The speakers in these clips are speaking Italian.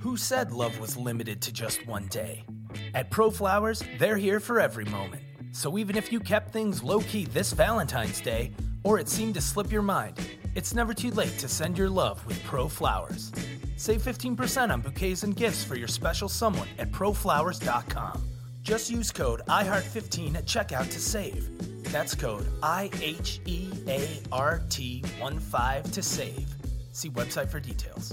Who said love was limited to just one day? At Pro Flowers, they're here for every moment. So even if you kept things low key this Valentine's Day, or it seemed to slip your mind, it's never too late to send your love with Pro Flowers. Save 15% on bouquets and gifts for your special someone at proflowers.com. Just use code IHEART15 at checkout to save. That's code I H E A R T 1 5 to save. See website for details.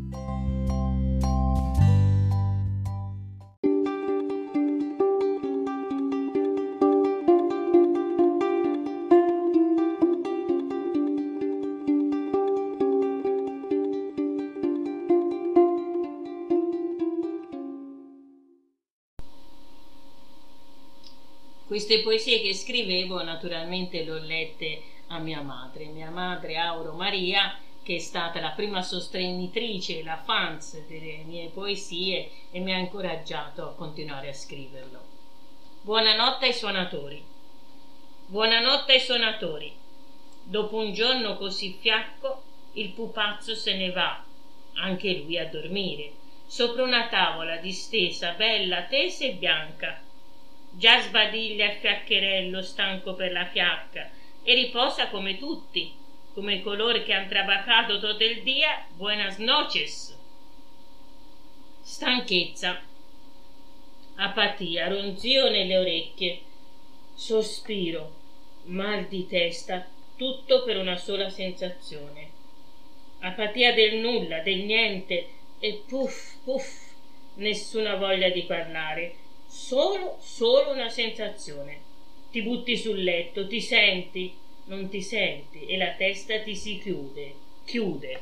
Queste poesie che scrivevo naturalmente le ho lette a mia madre, mia madre Auro Maria, che è stata la prima sostenitrice, la fans delle mie poesie e mi ha incoraggiato a continuare a scriverlo. Buonanotte ai suonatori. Buonanotte ai suonatori. Dopo un giorno così fiacco, il pupazzo se ne va, anche lui a dormire, sopra una tavola distesa, bella, tesa e bianca già sbadiglia il fiaccherello stanco per la fiacca e riposa come tutti, come coloro che han trabacato tutto il dia, buenas noches. Stanchezza, apatia, ronzio nelle orecchie, sospiro, mal di testa, tutto per una sola sensazione. Apatia del nulla, del niente e puff, puff, nessuna voglia di parlare solo, solo una sensazione. Ti butti sul letto, ti senti, non ti senti e la testa ti si chiude, chiude.